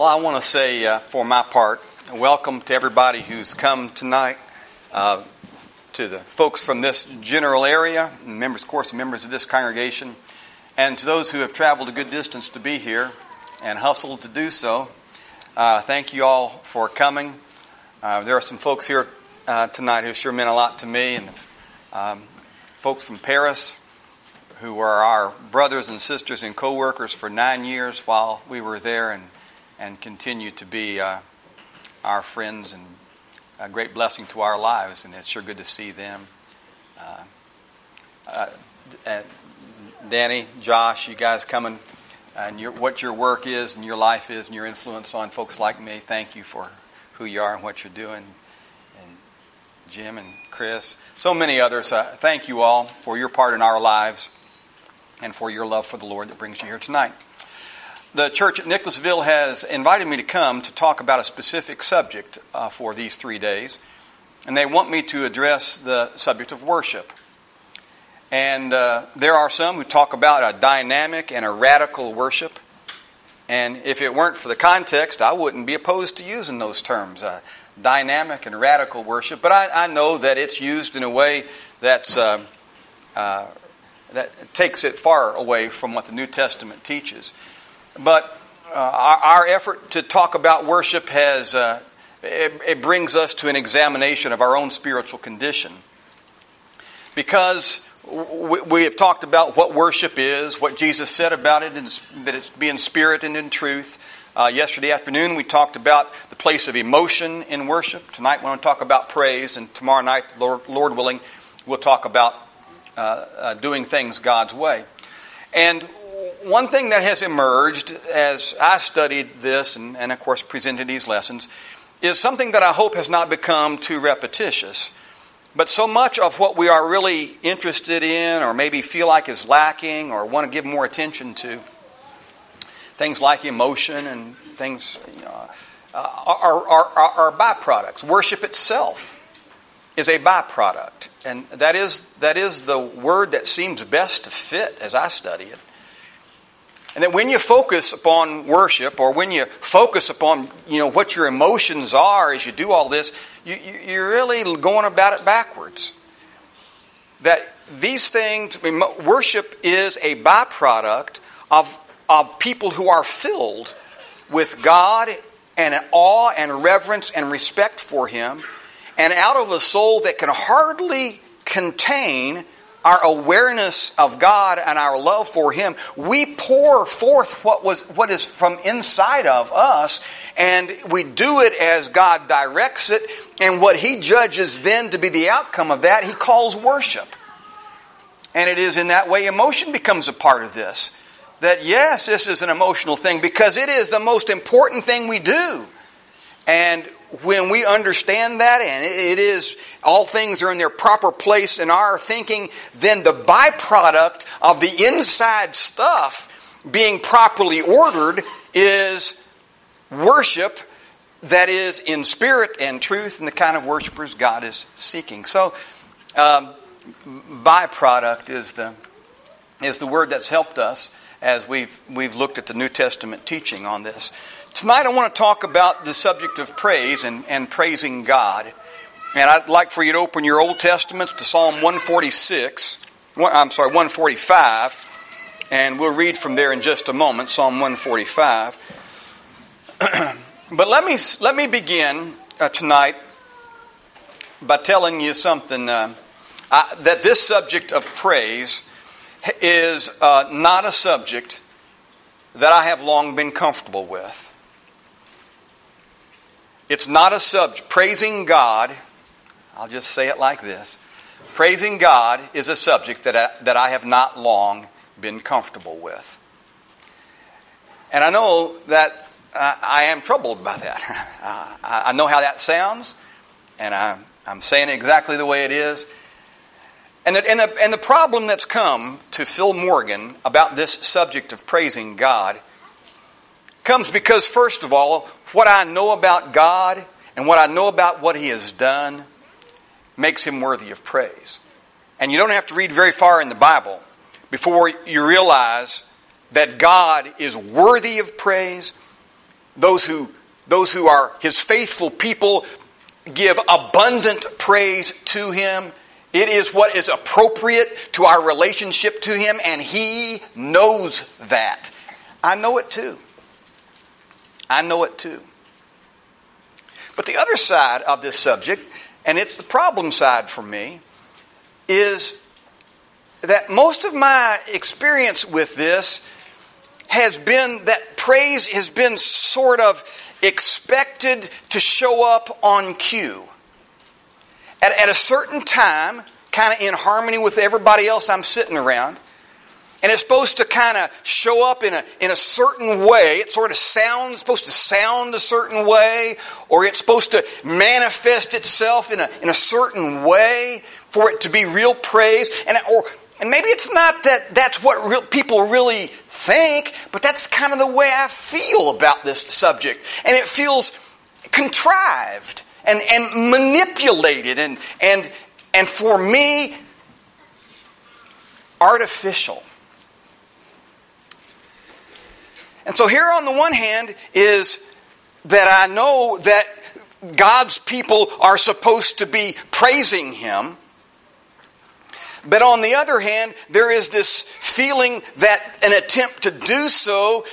Well, I want to say, uh, for my part, welcome to everybody who's come tonight, uh, to the folks from this general area, members, of course, members of this congregation, and to those who have traveled a good distance to be here and hustled to do so. Uh, thank you all for coming. Uh, there are some folks here uh, tonight who sure meant a lot to me, and um, folks from Paris who were our brothers and sisters and co-workers for nine years while we were there, and and continue to be uh, our friends and a great blessing to our lives. And it's sure good to see them. Uh, uh, Danny, Josh, you guys coming, and your, what your work is and your life is and your influence on folks like me. Thank you for who you are and what you're doing. And Jim and Chris, so many others. Uh, thank you all for your part in our lives and for your love for the Lord that brings you here tonight. The church at Nicholasville has invited me to come to talk about a specific subject uh, for these three days, and they want me to address the subject of worship. And uh, there are some who talk about a dynamic and a radical worship. And if it weren't for the context, I wouldn't be opposed to using those terms uh, dynamic and radical worship. But I, I, know that it's used in a way that's, uh, uh, that takes it far away from what the New Testament teaches. But uh, our, our, effort to talk about worship has uh, it, it, brings us to an examination of our own spiritual condition. Because we, have talked about what worship is, what Jesus said about it, and that it's be in spirit and in truth. Uh, yesterday afternoon, we talked about the place of emotion in worship. Tonight, we want to talk about praise, and tomorrow night, Lord, Lord willing, we'll talk about uh, uh, doing things God's way. And one thing that has emerged as I studied this and, and, of course, presented these lessons is something that I hope has not become too repetitious. But so much of what we are really interested in, or maybe feel like is lacking, or want to give more attention to, things like emotion and things you know, uh, are, are, are, are byproducts. Worship itself is a byproduct. And that is, that is the word that seems best to fit as I study it. And that when you focus upon worship or when you focus upon, you know, what your emotions are as you do all this, you, you're really going about it backwards. That these things, I mean, worship is a byproduct of, of people who are filled with God and awe and reverence and respect for Him, and out of a soul that can hardly contain our awareness of God and our love for Him, we pour forth what was what is from inside of us, and we do it as God directs it, and what He judges then to be the outcome of that, He calls worship. And it is in that way emotion becomes a part of this. That yes, this is an emotional thing because it is the most important thing we do. And when we understand that and it is all things are in their proper place in our thinking, then the byproduct of the inside stuff being properly ordered is worship that is in spirit and truth and the kind of worshipers God is seeking. So, um, byproduct is the is the word that's helped us as we've we've looked at the New Testament teaching on this. Tonight I want to talk about the subject of praise and, and praising God. And I'd like for you to open your Old Testaments to Psalm 146. I'm sorry, 145. And we'll read from there in just a moment, Psalm 145. but let me, let me begin uh, tonight by telling you something uh, uh, that this subject of praise is uh, not a subject that I have long been comfortable with. It's not a subject. Praising God, I'll just say it like this praising God is a subject that I, that I have not long been comfortable with. And I know that uh, I am troubled by that. Uh, I know how that sounds, and I'm, I'm saying it exactly the way it is. And the, and, the, and the problem that's come to Phil Morgan about this subject of praising God comes because, first of all, what I know about God and what I know about what He has done makes Him worthy of praise. And you don't have to read very far in the Bible before you realize that God is worthy of praise those who, those who are his faithful people give abundant praise to him. It is what is appropriate to our relationship to him, and he knows that. I know it too. I know it too. But the other side of this subject, and it's the problem side for me, is that most of my experience with this has been that praise has been sort of expected to show up on cue. At, at a certain time, kind of in harmony with everybody else I'm sitting around, and it's supposed to kind of show up in a, in a certain way. It sort of sounds, supposed to sound a certain way, or it's supposed to manifest itself in a, in a certain way for it to be real praise. And, or, and maybe it's not that that's what real, people really think, but that's kind of the way I feel about this subject. And it feels contrived and, and manipulated and, and, and for me, artificial. And so here on the one hand is that I know that God's people are supposed to be praising Him. But on the other hand, there is this feeling that an attempt to do so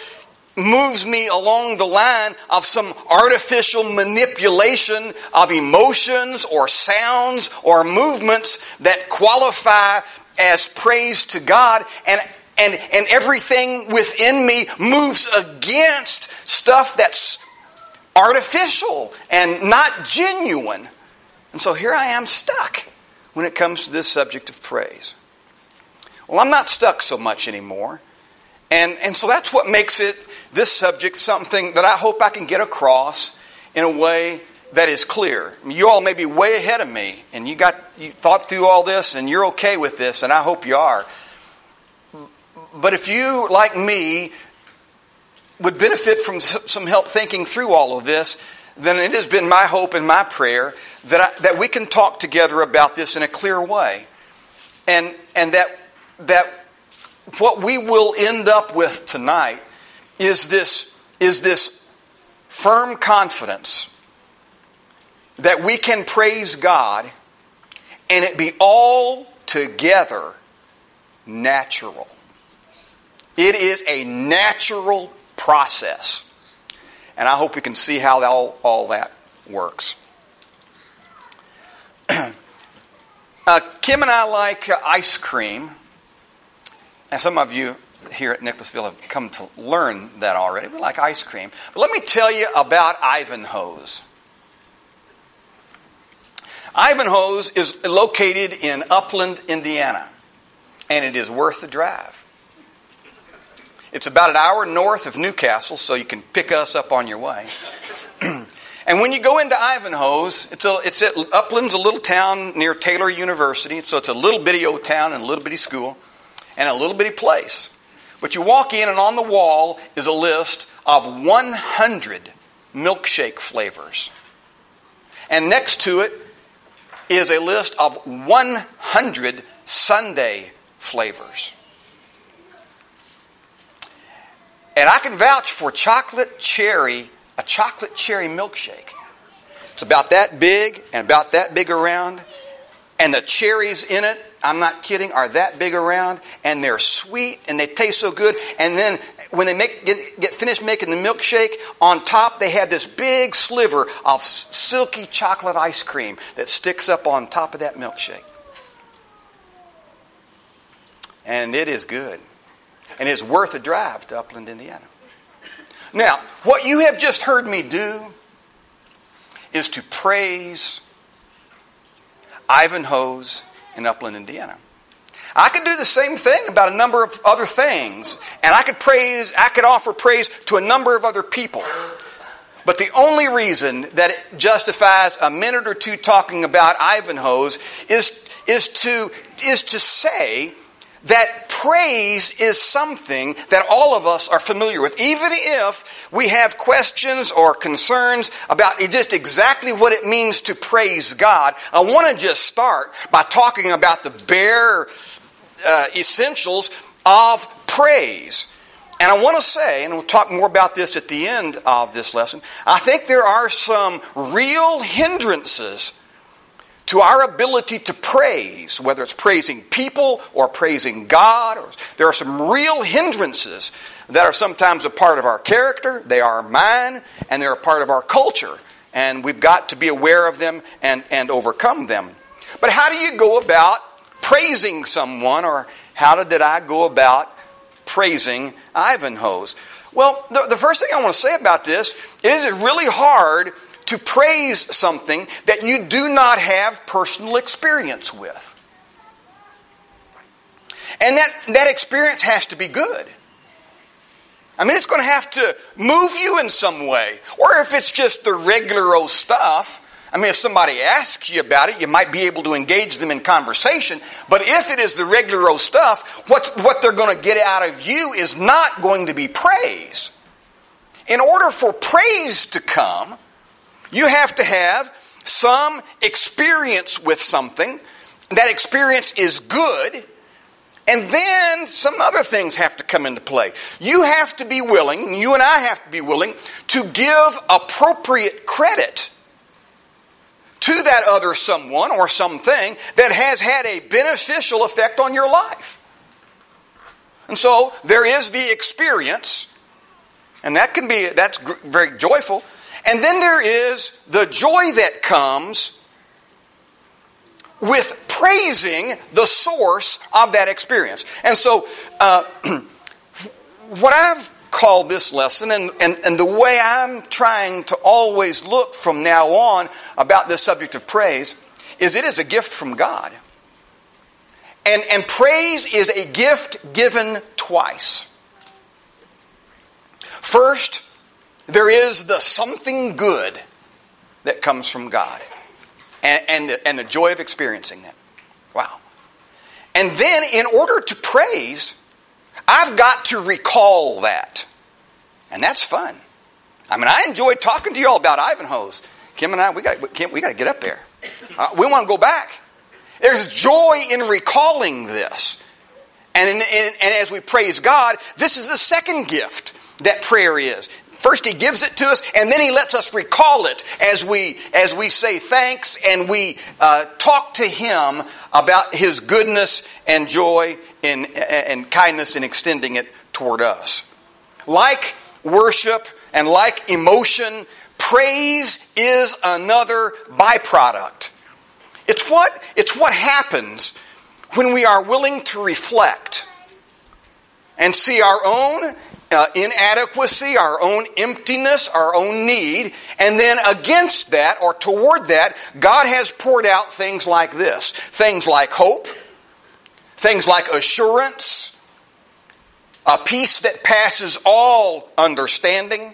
moves me along the line of some artificial manipulation of emotions or sounds or movements that qualify as praise to God. And, and, and everything within me moves against stuff that's artificial and not genuine. And so here I am stuck when it comes to this subject of praise. Well, I'm not stuck so much anymore. And, and so that's what makes it, this subject, something that I hope I can get across in a way that is clear. You all may be way ahead of me, and you got you thought through all this, and you're okay with this, and I hope you are. But if you, like me, would benefit from some help thinking through all of this, then it has been my hope and my prayer that, I, that we can talk together about this in a clear way. And, and that, that what we will end up with tonight is this, is this firm confidence that we can praise God and it be all together natural. It is a natural process. And I hope we can see how all, all that works. uh, Kim and I like uh, ice cream. And some of you here at Nicholasville have come to learn that already. We like ice cream. But let me tell you about Ivanhoe's. Ivanhoe's is located in Upland, Indiana, and it is worth the drive. It's about an hour north of New Castle, so you can pick us up on your way. And when you go into Ivanhoe's, it's, a, it's at Upland's a little town near Taylor University. So it's a little bitty old town and a little bitty school and a little bitty place. But you walk in, and on the wall is a list of 100 milkshake flavors. And next to it is a list of 100 sundae flavors. And I can vouch for chocolate cherry a chocolate cherry milkshake. It's about that big and about that big around. And the cherries in it, I'm not kidding, are that big around. And they're sweet and they taste so good. And then when they make, get, get finished making the milkshake, on top they have this big sliver of silky chocolate ice cream that sticks up on top of that milkshake. And it is good. And it's worth a drive to Upland, Indiana. Now, what you have just heard me do is to praise Ivanhoe's in Upland, Indiana. I could do the same thing about a number of other things, and I could praise, I could offer praise to a number of other people. But the only reason that it justifies a minute or two talking about Ivanhoe's is, is, to, is to say that praise is something that all of us are familiar with. Even if we have questions or concerns about just exactly what it means to praise God, I want to just start by talking about the bare uh, essentials of praise. And I want to say, and we'll talk more about this at the end of this lesson, I think there are some real hindrances to our ability to praise, whether it's praising people or praising God. Or, there are some real hindrances that are sometimes a part of our character, they are mine, and they're a part of our culture. And we've got to be aware of them and, and overcome them. But how do you go about praising someone, or how did I go about praising Ivanhoe's? Well, the, the first thing I want to say about this is it's really hard to praise something that you do not have personal experience with. And that, that experience has to be good. I mean, it's going to have to move you in some way. Or if it's just the regular old stuff, I mean, if somebody asks you about it, you might be able to engage them in conversation. But if it is the regular old stuff, what, what they're going to get out of you is not going to be praise. In order for praise to come, you have to have some experience with something. That experience is good. And then some other things have to come into play. You have to be willing, you and I have to be willing, to give appropriate credit to that other someone or something that has had a beneficial effect on your life. And so there is the experience, and that can be, that's very joyful. And then there is the joy that comes with praising the source of that experience. And so, uh, what I've called this lesson, and, and, and the way I'm trying to always look from now on about this subject of praise, is it is a gift from God. And, and praise is a gift given twice. First, there is the something good that comes from God and, and, the, and the joy of experiencing that. Wow. And then, in order to praise, I've got to recall that. And that's fun. I mean, I enjoyed talking to you all about Ivanhoe's. Kim and I, we got, we got to get up there. Uh, we want to go back. There's joy in recalling this. And, in, in, and as we praise God, this is the second gift that prayer is. First he gives it to us, and then he lets us recall it as we as we say thanks and we uh, talk to him about his goodness and joy and, and kindness in extending it toward us. Like worship and like emotion, praise is another byproduct. It's what it's what happens when we are willing to reflect and see our own uh, inadequacy, our own emptiness, our own need, and then against that or toward that, God has poured out things like this. Things like hope, things like assurance, a peace that passes all understanding.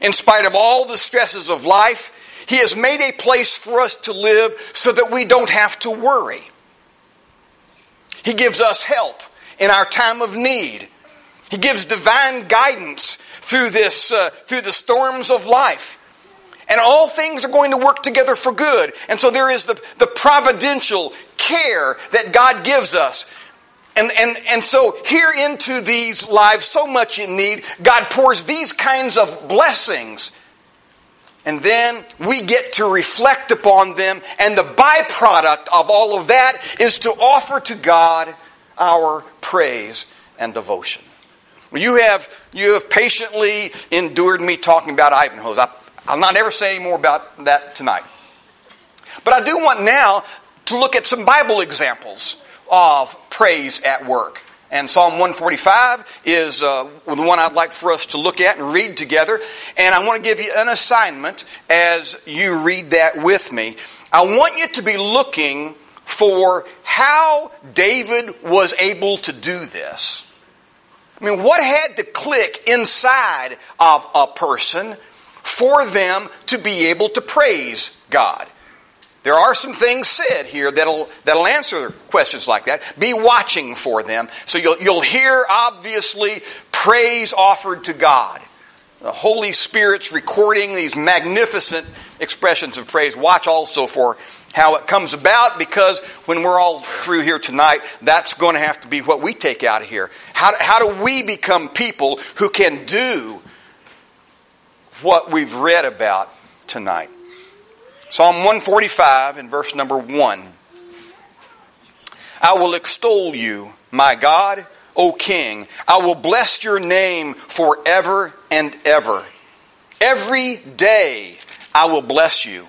In spite of all the stresses of life, He has made a place for us to live so that we don't have to worry. He gives us help in our time of need he gives divine guidance through this, uh, through the storms of life. And all things are going to work together for good. And so there is the, the providential care that God gives us. And, and, and so here into these lives so much in need, God pours these kinds of blessings. And then we get to reflect upon them. And the byproduct of all of that is to offer to God our praise and devotion. You have, you have patiently endured me talking about Ivanhoe's. I, I'll not ever say any more about that tonight. But I do want now to look at some Bible examples of praise at work. And Psalm 145 is uh, the one I'd like for us to look at and read together. And I want to give you an assignment as you read that with me. I want you to be looking for how David was able to do this. I mean, what had to click inside of a person for them to be able to praise God? There are some things said here that'll, that'll answer questions like that. Be watching for them. So you'll, you'll hear, obviously, praise offered to God. The Holy Spirit's recording these magnificent expressions of praise. Watch also for how it comes about because when we're all through here tonight, that's going to have to be what we take out of here. How, how do we become people who can do what we've read about tonight? Psalm 145 and verse number 1. I will extol you, my God, O King. I will bless your name forever and ever. Every day I will bless you.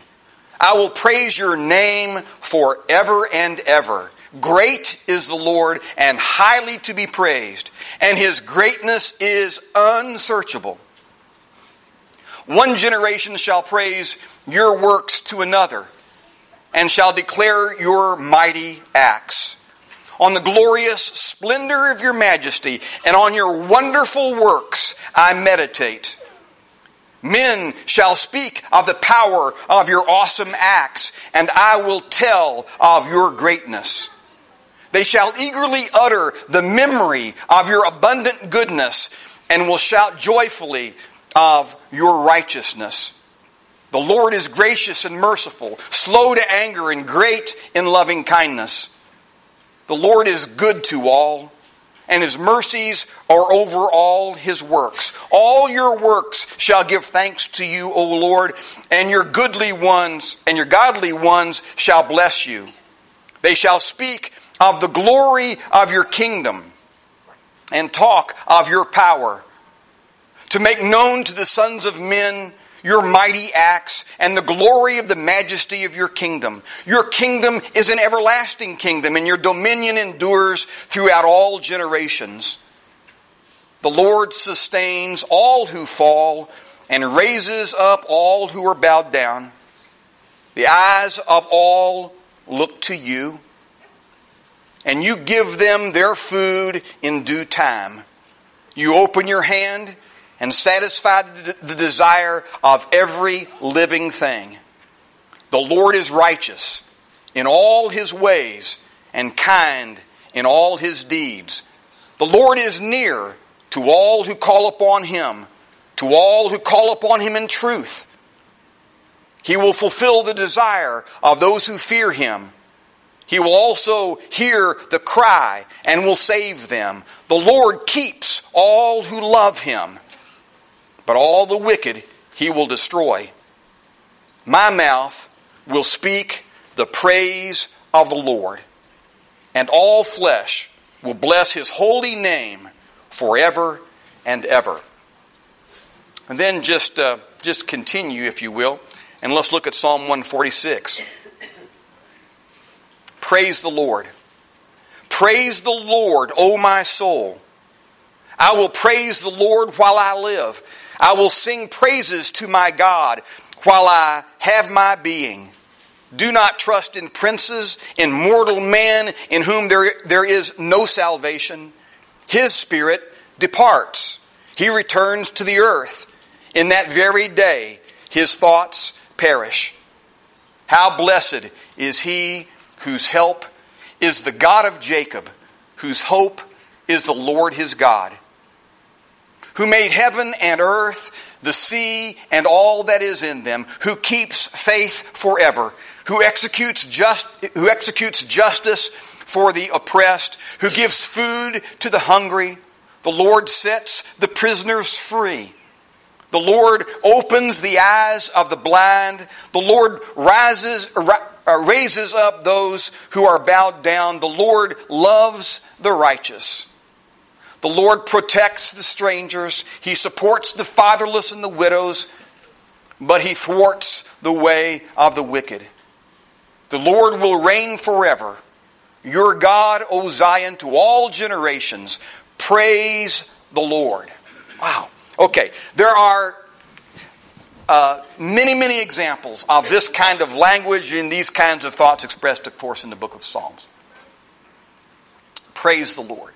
I will praise your name forever and ever. Great is the Lord and highly to be praised, and his greatness is unsearchable. One generation shall praise your works to another, and shall declare your mighty acts. On the glorious splendor of your majesty, and on your wonderful works I meditate. Men shall speak of the power of your awesome acts, and I will tell of your greatness. They shall eagerly utter the memory of your abundant goodness, and will shout joyfully of your righteousness. The Lord is gracious and merciful, slow to anger, and great in loving kindness. The Lord is good to all and his mercies are over all his works. All your works shall give thanks to you, O Lord, and your goodly ones and your godly ones shall bless you. They shall speak of the glory of your kingdom and talk of your power to make known to the sons of men your mighty acts, and the glory of the majesty of your kingdom. Your kingdom is an everlasting kingdom, and your dominion endures throughout all generations. The Lord sustains all who fall and raises up all who are bowed down. The eyes of all look to you, and you give them their food in due time. You open your hand and satisfy the desire of every living thing. The Lord is righteous in all his ways and kind in all his deeds. The Lord is near to all who call upon him, to all who call upon him in truth. He will fulfill the desire of those who fear him. He will also hear the cry and will save them. The Lord keeps all who love him but all the wicked he will destroy. My mouth will speak the praise of the Lord, and all flesh will bless his holy name forever and ever. And then just, uh, just continue, if you will, and let's look at Psalm 146. Praise the Lord. Praise the Lord, O my soul. I will praise the Lord while I live. I will sing praises to my God while I have my being. Do not trust in princes, in mortal man in whom there, there is no salvation. His spirit departs. He returns to the earth. In that very day, his thoughts perish. How blessed is he whose help is the God of Jacob, whose hope is the Lord his God who made heaven and earth, the sea, and all that is in them, who keeps faith forever, who executes just, who executes justice for the oppressed, who gives food to the hungry. The Lord sets the prisoners free. The Lord opens the eyes of the blind. The Lord rises, uh, raises up those who are bowed down. The Lord loves the righteous. The Lord protects the strangers. He supports the fatherless and the widows, but he thwarts the way of the wicked. The Lord will reign forever. Your God, O Zion, to all generations. Praise the Lord. Wow. Okay, there are uh, many, many examples of this kind of language and these kinds of thoughts expressed, of course, in the book of Psalms. Praise the Lord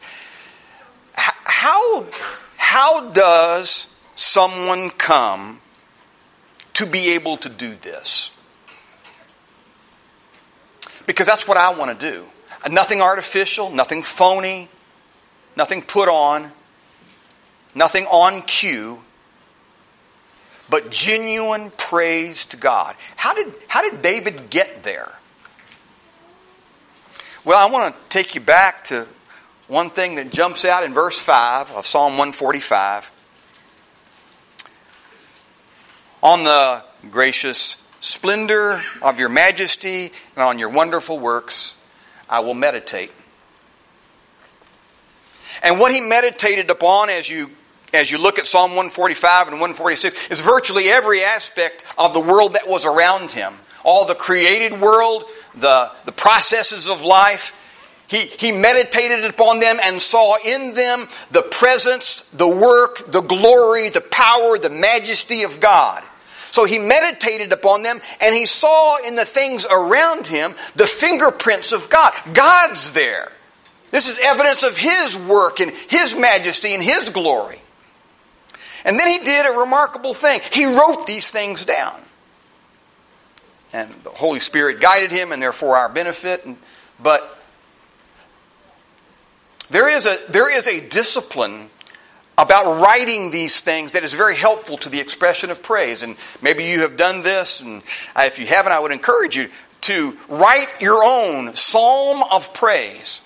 how, how does someone come to be able to do this? Because that's what I want to do. Nothing artificial, nothing phony, nothing put on, nothing on cue, but genuine praise to God. How did, how did David get there? Well, I want to take you back to one thing that jumps out in verse 5 of Psalm 145. On the gracious splendor of your majesty and on your wonderful works, I will meditate. And what he meditated upon as you as you look at Psalm 145 and 146 is virtually every aspect of the world that was around him. All the created world, the, the processes of life. He, he meditated upon them and saw in them the presence, the work, the glory, the power, the majesty of God. So he meditated upon them and he saw in the things around him the fingerprints of God. God's there. This is evidence of his work and his majesty and his glory. And then he did a remarkable thing. He wrote these things down. And the Holy Spirit guided him and therefore our benefit. But there is a, there is a discipline about writing these things that is very helpful to the expression of praise. And maybe you have done this, and if you haven't, I would encourage you to write your own psalm of praise.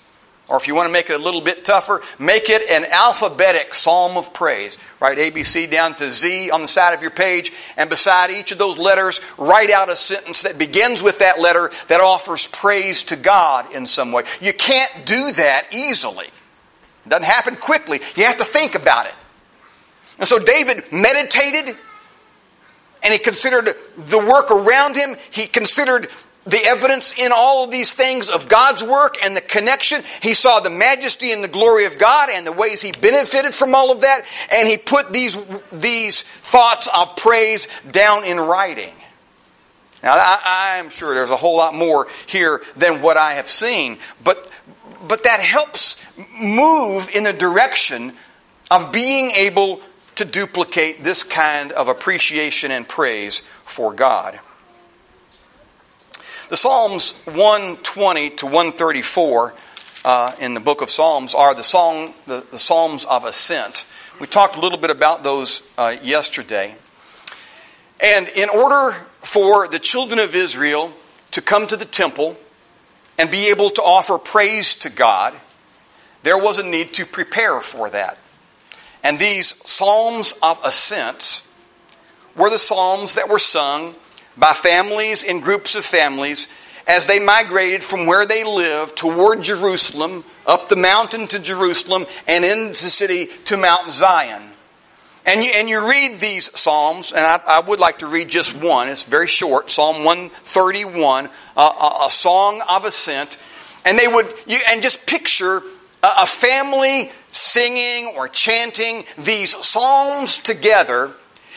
Or if you want to make it a little bit tougher, make it an alphabetic psalm of praise. Write ABC down to Z on the side of your page, and beside each of those letters, write out a sentence that begins with that letter that offers praise to God in some way. You can't do that easily. Doesn't happen quickly. You have to think about it. And so David meditated and he considered the work around him. He considered the evidence in all of these things of God's work and the connection. He saw the majesty and the glory of God and the ways he benefited from all of that. And he put these, these thoughts of praise down in writing. Now, I, am sure there's a whole lot more here than what I have seen, but, but that helps move in the direction of being able to duplicate this kind of appreciation and praise for God. The Psalms 120 to 134 uh, in the book of Psalms are the, song, the, the, Psalms of Ascent. We talked a little bit about those uh, yesterday. And in order for the children of Israel to come to the temple and be able to offer praise to God, there was a need to prepare for that. And these Psalms of Ascent were the Psalms that were sung by families in groups of families as they migrated from where they lived toward Jerusalem, up the mountain to Jerusalem, and into the city to Mount Zion. And you, and you read these Psalms, and I, I, would like to read just one. It's very short Psalm 131, uh, a, a, song of ascent. And they would, you, and just picture a, a family singing or chanting these Psalms together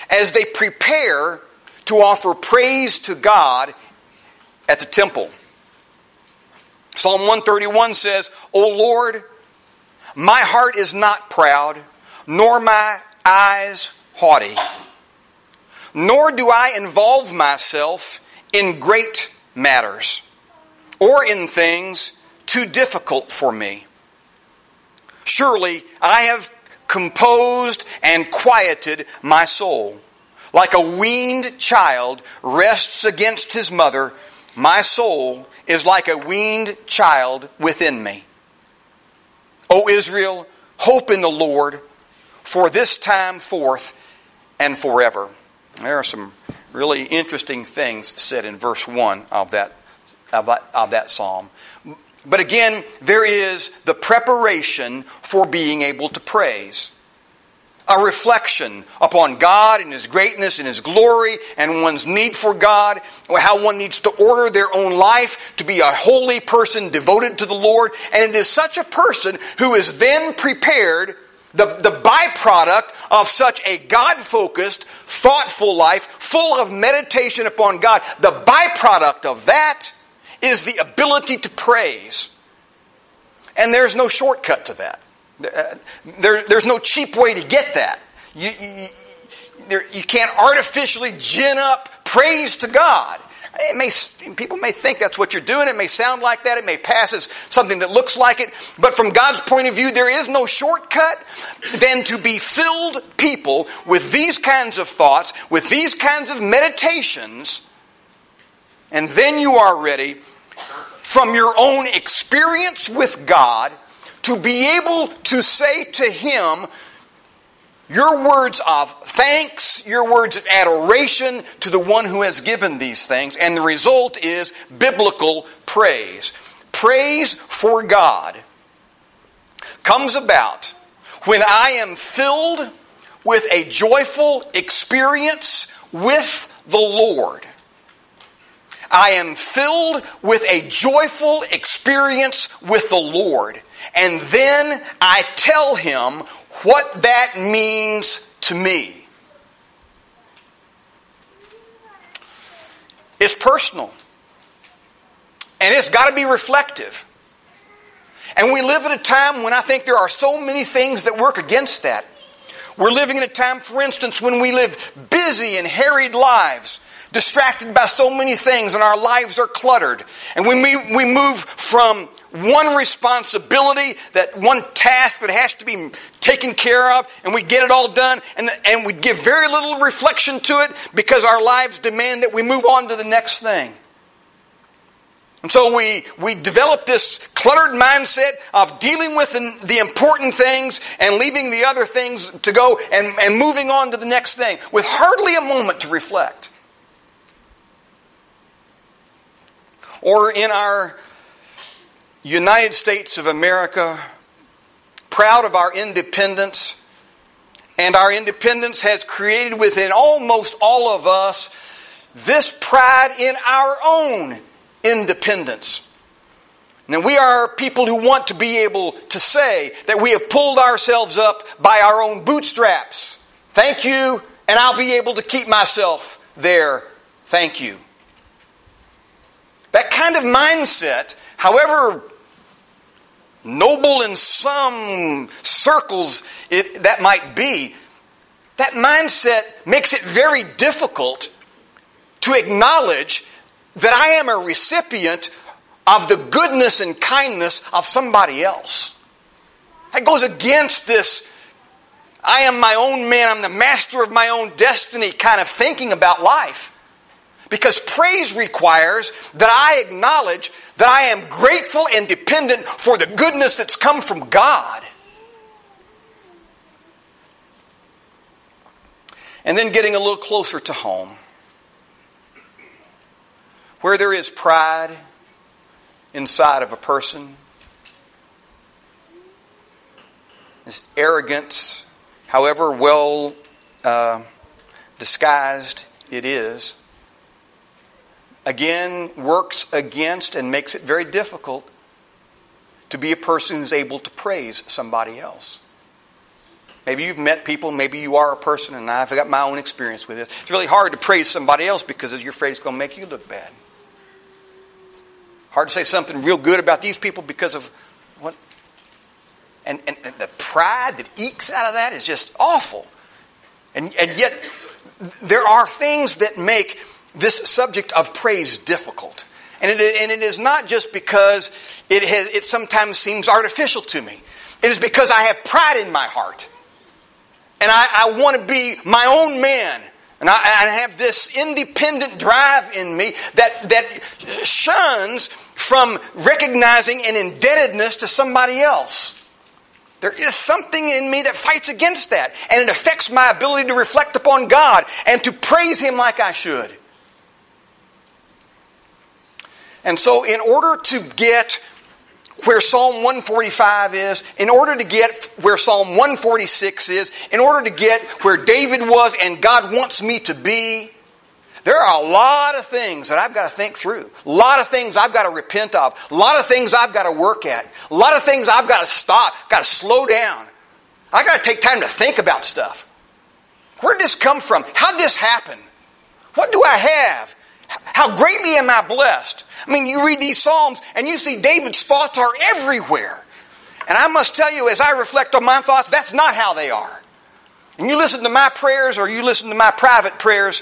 as they prepare to offer praise to God at the temple. Psalm 131 says, O Lord, my heart is not proud, nor my eyes haughty, nor do I involve myself in great matters or in things too difficult for me. Surely I have composed and quieted my soul. Like a weaned child rests against his mother, my soul is like a weaned child within me. O Israel, hope in the Lord for this time forth and forever. There are some really interesting things said in verse 1 of that, of that, of that psalm. But again, there is the preparation for being able to praise a reflection upon God and His greatness and His glory and one's need for God, how one needs to order their own life to be a holy person devoted to the Lord. And it is such a person who is then prepared, the, the byproduct of such a God focused, thoughtful life, full of meditation upon God. The byproduct of that is the ability to praise. And there's no shortcut to that. Uh, there, there's no cheap way to get that. You, you, there, you can't artificially gin up praise to God. It may, people may think that's what you're doing. It may sound like that. It may pass as something that looks like it. But from God's point of view, there is no shortcut than to be filled people with these kinds of thoughts, with these kinds of meditations, and then you are ready from your own experience with God to be able to say to Him your words of thanks, your words of adoration to the one who has given these things, and the result is biblical praise. Praise for God comes about when I am filled with a joyful experience with the Lord. I am filled with a joyful experience with the Lord. And then I tell him what that means to me. It's personal. And it's got to be reflective. And we live at a time when I think there are so many things that work against that. We're living in a time, for instance, when we live busy and harried lives, distracted by so many things, and our lives are cluttered. And when we, we move from one responsibility, that one task that has to be taken care of, and we get it all done, and, and we give very little reflection to it because our lives demand that we move on to the next thing. And so we, we develop this cluttered mindset of dealing with the, important things and leaving the other things to go and, and moving on to the next thing with hardly a moment to reflect. Or in our United States of America, proud of our independence, and our independence has created within almost all of us this pride in our own independence. Now, we are people who want to be able to say that we have pulled ourselves up by our own bootstraps. Thank you, and I'll be able to keep myself there. Thank you. That kind of mindset, however noble in some circles it, that might be, that mindset makes it very difficult to acknowledge that I am a recipient of the goodness and kindness of somebody else. That goes against this I am my own man, I'm the master of my own destiny kind of thinking about life. Because praise requires that I acknowledge that I am grateful and dependent for the goodness that's come from God. And then getting a little closer to home. Where there is pride inside of a person, this arrogance, however well uh, disguised it is, again works against and makes it very difficult to be a person who's able to praise somebody else. Maybe you've met people, maybe you are a person, and I've got my own experience with this. It's really hard to praise somebody else because you're afraid it's going to make you look bad. Hard to say something real good about these people because of what? And, and, and the pride that ekes out of that is just awful. And, and yet, there are things that make this subject of praise difficult. And it, and it is not just because it, has, it sometimes seems artificial to me. It is because I have pride in my heart. And I, I want to be my own man. And I, I, have this independent drive in me that, that shuns from recognizing an indebtedness to somebody else. There is something in me that fights against that. And it affects my ability to reflect upon God and to praise Him like I should. And so, in order to get where Psalm 145 is, in order to get where Psalm 146 is, in order to get where David was and God wants me to be, there are a lot of things that I've got to think through. A lot of things I've got to repent of. A lot of things I've got to work at. A lot of things I've got to stop, got to slow down. I've got to take time to think about stuff. Where did this come from? How did this happen? What do I have? How greatly am I blessed? I mean, you read these Psalms and you see David's thoughts are everywhere. And I must tell you, as I reflect on my thoughts, that's not how they are. And you listen to my prayers or you listen to my private prayers,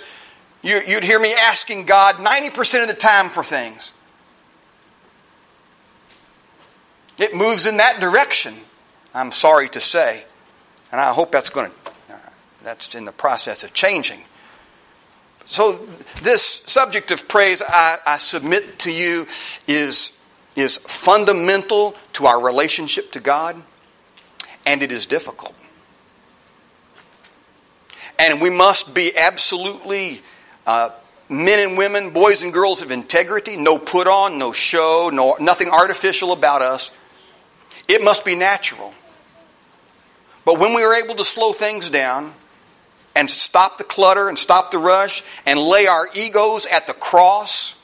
you, would hear me asking God 90% of the time for things. It moves in that direction, I'm sorry to say. And I hope that's going to, uh, that's in the process of changing. So, this subject of praise I, I submit to you is is fundamental to our relationship to God, and it is difficult. And we must be absolutely uh, men and women, boys and girls of integrity, no put on, no show, no, nothing artificial about us. It must be natural. But when we are able to slow things down and stop the clutter and stop the rush and lay our egos at the cross,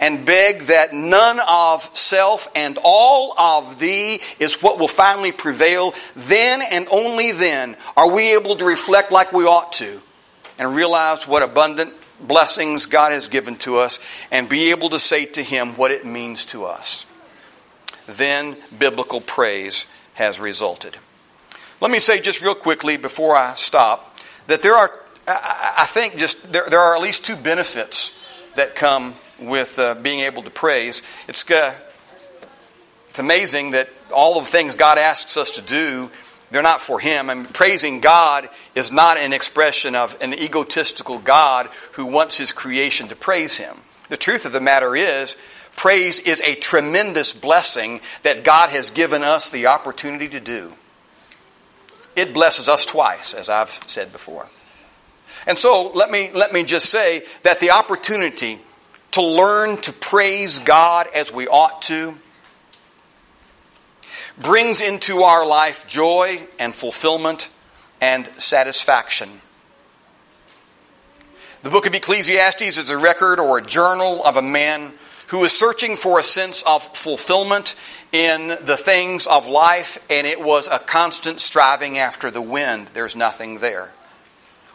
and beg that none of self and all of thee is what will finally prevail, then and only then are we able to reflect like we ought to and realize what abundant blessings God has given to us and be able to say to Him what it means to us. Then biblical praise has resulted. Let me say just real quickly before I stop that there are, I think, just there, there are at least two benefits that come with uh, being able to praise. It's, uh, it's amazing that all of the things God asks us to do, they're not for Him. Mean, praising God is not an expression of an egotistical God who wants His creation to praise Him. The truth of the matter is, praise is a tremendous blessing that God has given us the opportunity to do. It blesses us twice, as I've said before. And so let me, let me just say that the opportunity to learn to praise God as we ought to brings into our life joy and fulfillment and satisfaction. The book of Ecclesiastes is a record or a journal of a man who is searching for a sense of fulfillment in the things of life, and it was a constant striving after the wind. There's nothing there.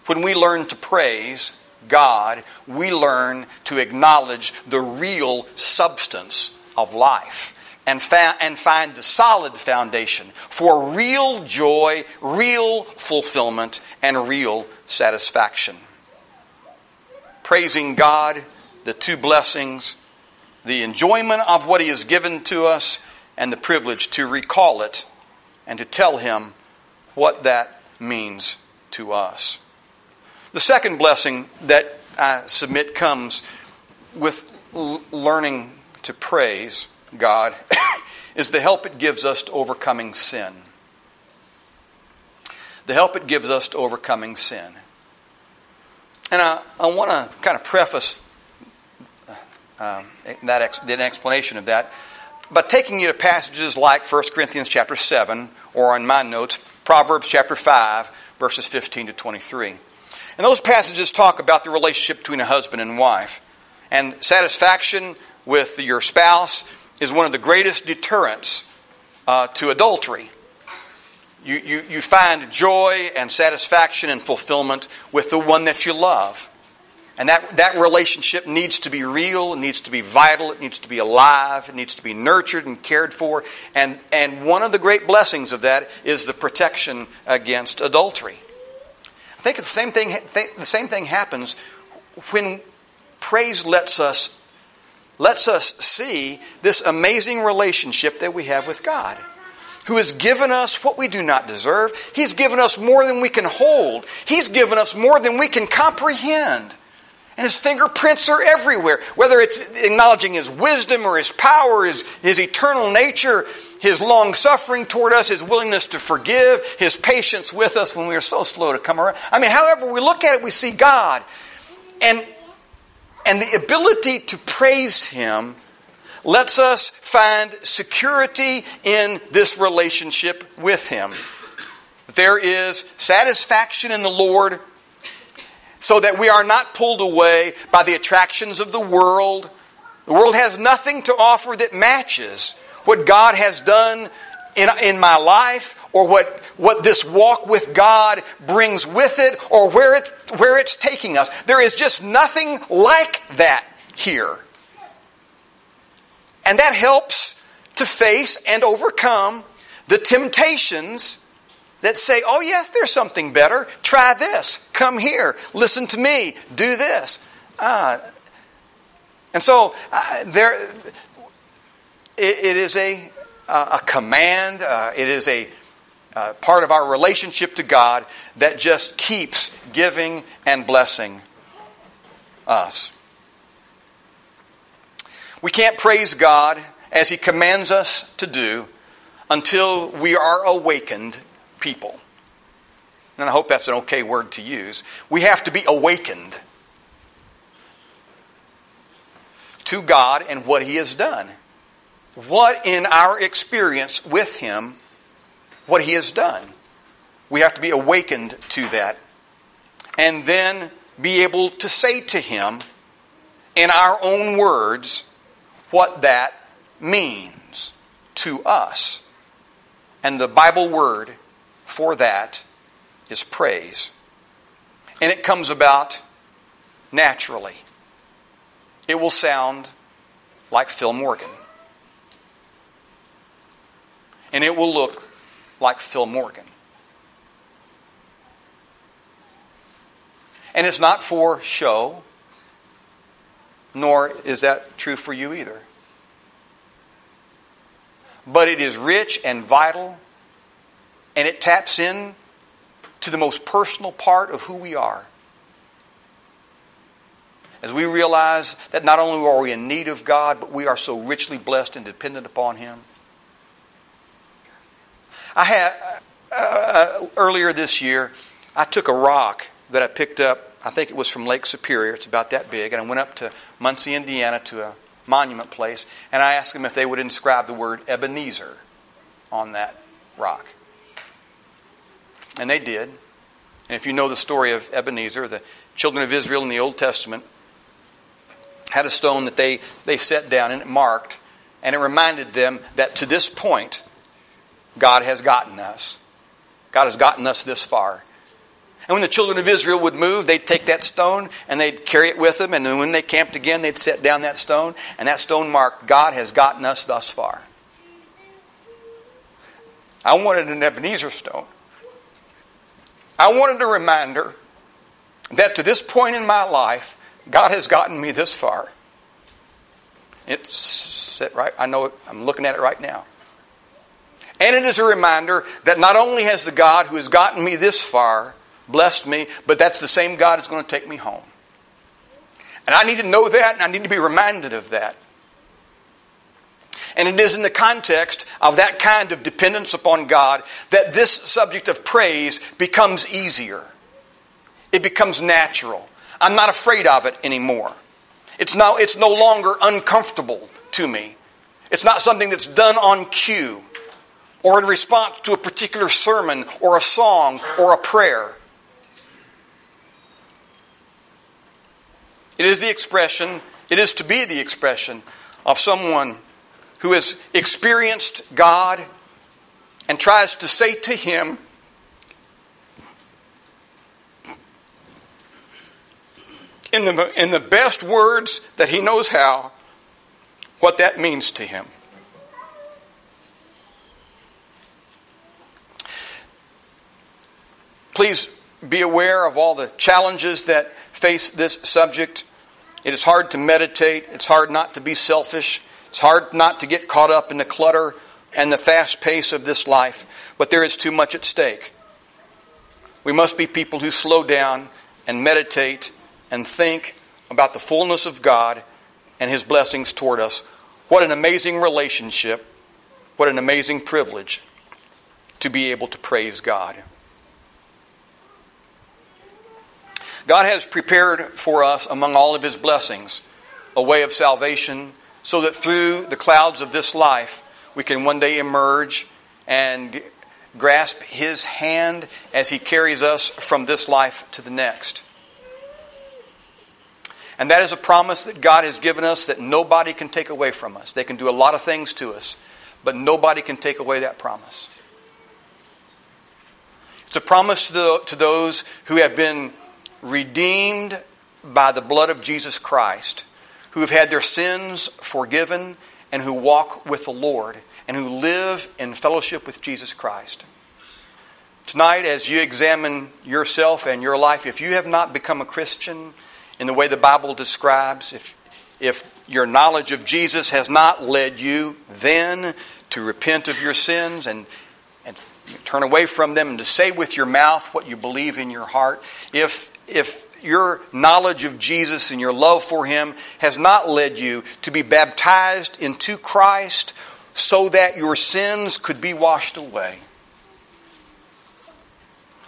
When we learn to praise, God, we learn to acknowledge the real substance of life and, fa- and find the solid foundation for real joy, real fulfillment, and real satisfaction. Praising God, the two blessings, the enjoyment of what He has given to us, and the privilege to recall it and to tell Him what that means to us. The second blessing that I submit comes with learning to praise God is the help it gives us to overcoming sin. The help it gives us to overcoming sin. And I, I want to kind of preface um, that, ex, that explanation of that But taking you to passages like 1 Corinthians chapter 7, or in my notes, Proverbs chapter 5, verses 15 to 23. And those passages talk about the relationship between a husband and wife. And satisfaction with your spouse is one of the greatest deterrents uh, to adultery. You, you, you find joy and satisfaction and fulfillment with the one that you love. And that, that relationship needs to be real, it needs to be vital, it needs to be alive, it needs to be nurtured and cared for. And, and one of the great blessings of that is the protection against adultery. I think the same thing, the same thing happens when praise lets us, lets us see this amazing relationship that we have with God who has given us what we do not deserve. He's given us more than we can hold. He's given us more than we can comprehend. And his fingerprints are everywhere, whether it's acknowledging his wisdom or his power, his, his eternal nature, his long suffering toward us, his willingness to forgive, his patience with us when we are so slow to come around. I mean, however we look at it, we see God. And, and the ability to praise him lets us find security in this relationship with him. There is satisfaction in the Lord so that we are not pulled away by the attractions of the world. The world has nothing to offer that matches what God has done in, in my life or what, what this walk with God brings with it or where, it, where it's taking us. There is just nothing like that here. And that helps to face and overcome the temptations that say, oh, yes, there's something better. Try this. Come here. Listen to me. Do this. Ah. And so uh, there, it, it is a, a command, uh, it is a uh, part of our relationship to God that just keeps giving and blessing us. We can't praise God as He commands us to do until we are awakened people. And I hope that's an okay word to use. We have to be awakened to God and what He has done. What in our experience with Him, what He has done. We have to be awakened to that. And then be able to say to Him in our own words what that means to us. And the Bible word for that is praise. And it comes about naturally. It will sound like Phil Morgan. And it will look like Phil Morgan. And it's not for show, nor is that true for you either. But it is rich and vital, and it taps in to the most personal part of who we are. As we realize that not only are we in need of God, but we are so richly blessed and dependent upon Him. I had, uh, uh earlier this year, I took a rock that I picked up, I think it was from Lake Superior, it's about that big, and I went up to Muncie, Indiana to a monument place, and I asked them if they would inscribe the word Ebenezer on that rock. And they did. And if you know the story of Ebenezer, the children of Israel in the Old Testament had a stone that they, they set down and it marked, and it reminded them that to this point, God has gotten us. God has gotten us this far. And when the children of Israel would move, they'd take that stone and they'd carry it with them. And then when they camped again, they'd set down that stone. And that stone marked, God has gotten us thus far. I wanted an Ebenezer stone. I wanted a reminder that to this point in my life, God has gotten me this far. It's right. I know it, I'm looking at it right now. And it is a reminder that not only has the God who has gotten me this far blessed me, but that's the same God that's going to take me home. And I need to know that, and I need to be reminded of that. And it is in the context of that kind of dependence upon God that this subject of praise becomes easier. It becomes natural. I'm not afraid of it anymore. It's, now, it's no longer uncomfortable to me. It's not something that's done on cue or in response to a particular sermon or a song or a prayer. It is the expression, it is to be the expression of someone who has experienced God and tries to say to Him, in the, in the best words that he knows how, what that means to him. Please be aware of all the challenges that face this subject. It is hard to meditate. It's hard not to be selfish. It's hard not to get caught up in the clutter and the fast pace of this life. But there is too much at stake. We must be people who slow down and meditate and think about the fullness of God and His blessings toward us. What an amazing relationship. What an amazing privilege to be able to praise God. God has prepared for us, among all of His blessings, a way of salvation so that through the clouds of this life we can one day emerge and grasp His hand as He carries us from this life to the next. And that is a promise that God has given us that nobody can take away from us. They can do a lot of things to us, but nobody can take away that promise. It's a promise to, the, to those who have been redeemed by the blood of Jesus Christ, who have had their sins forgiven, and who walk with the Lord, and who live in fellowship with Jesus Christ. Tonight, as you examine yourself and your life, if you have not become a Christian in the way the Bible describes, if, if your knowledge of Jesus has not led you then to repent of your sins and, and turn away from them and to say with your mouth what you believe in your heart, if if your knowledge of Jesus and your love for Him has not led you to be baptized into Christ so that your sins could be washed away.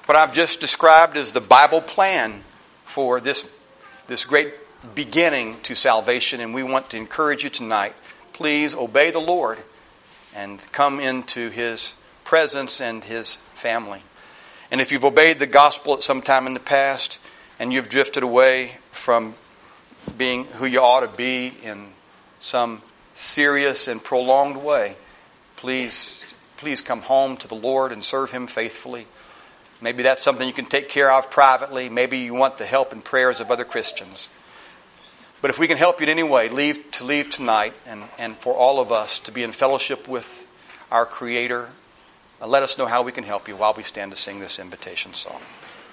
What I've just described is the Bible plan for this, this great beginning to salvation, and we want to encourage you tonight. Please obey the Lord and come into His presence and His family. And if you've obeyed the gospel at some time in the past and you've drifted away from being who you ought to be in some serious and prolonged way, please, please come home to the Lord and serve Him faithfully. Maybe that's something you can take care of privately. Maybe you want the help and prayers of other Christians. But if we can help you in any way, leave to leave tonight and, and for all of us to be in fellowship with our Creator, uh, let us know how we can help you while we stand to sing this invitation song.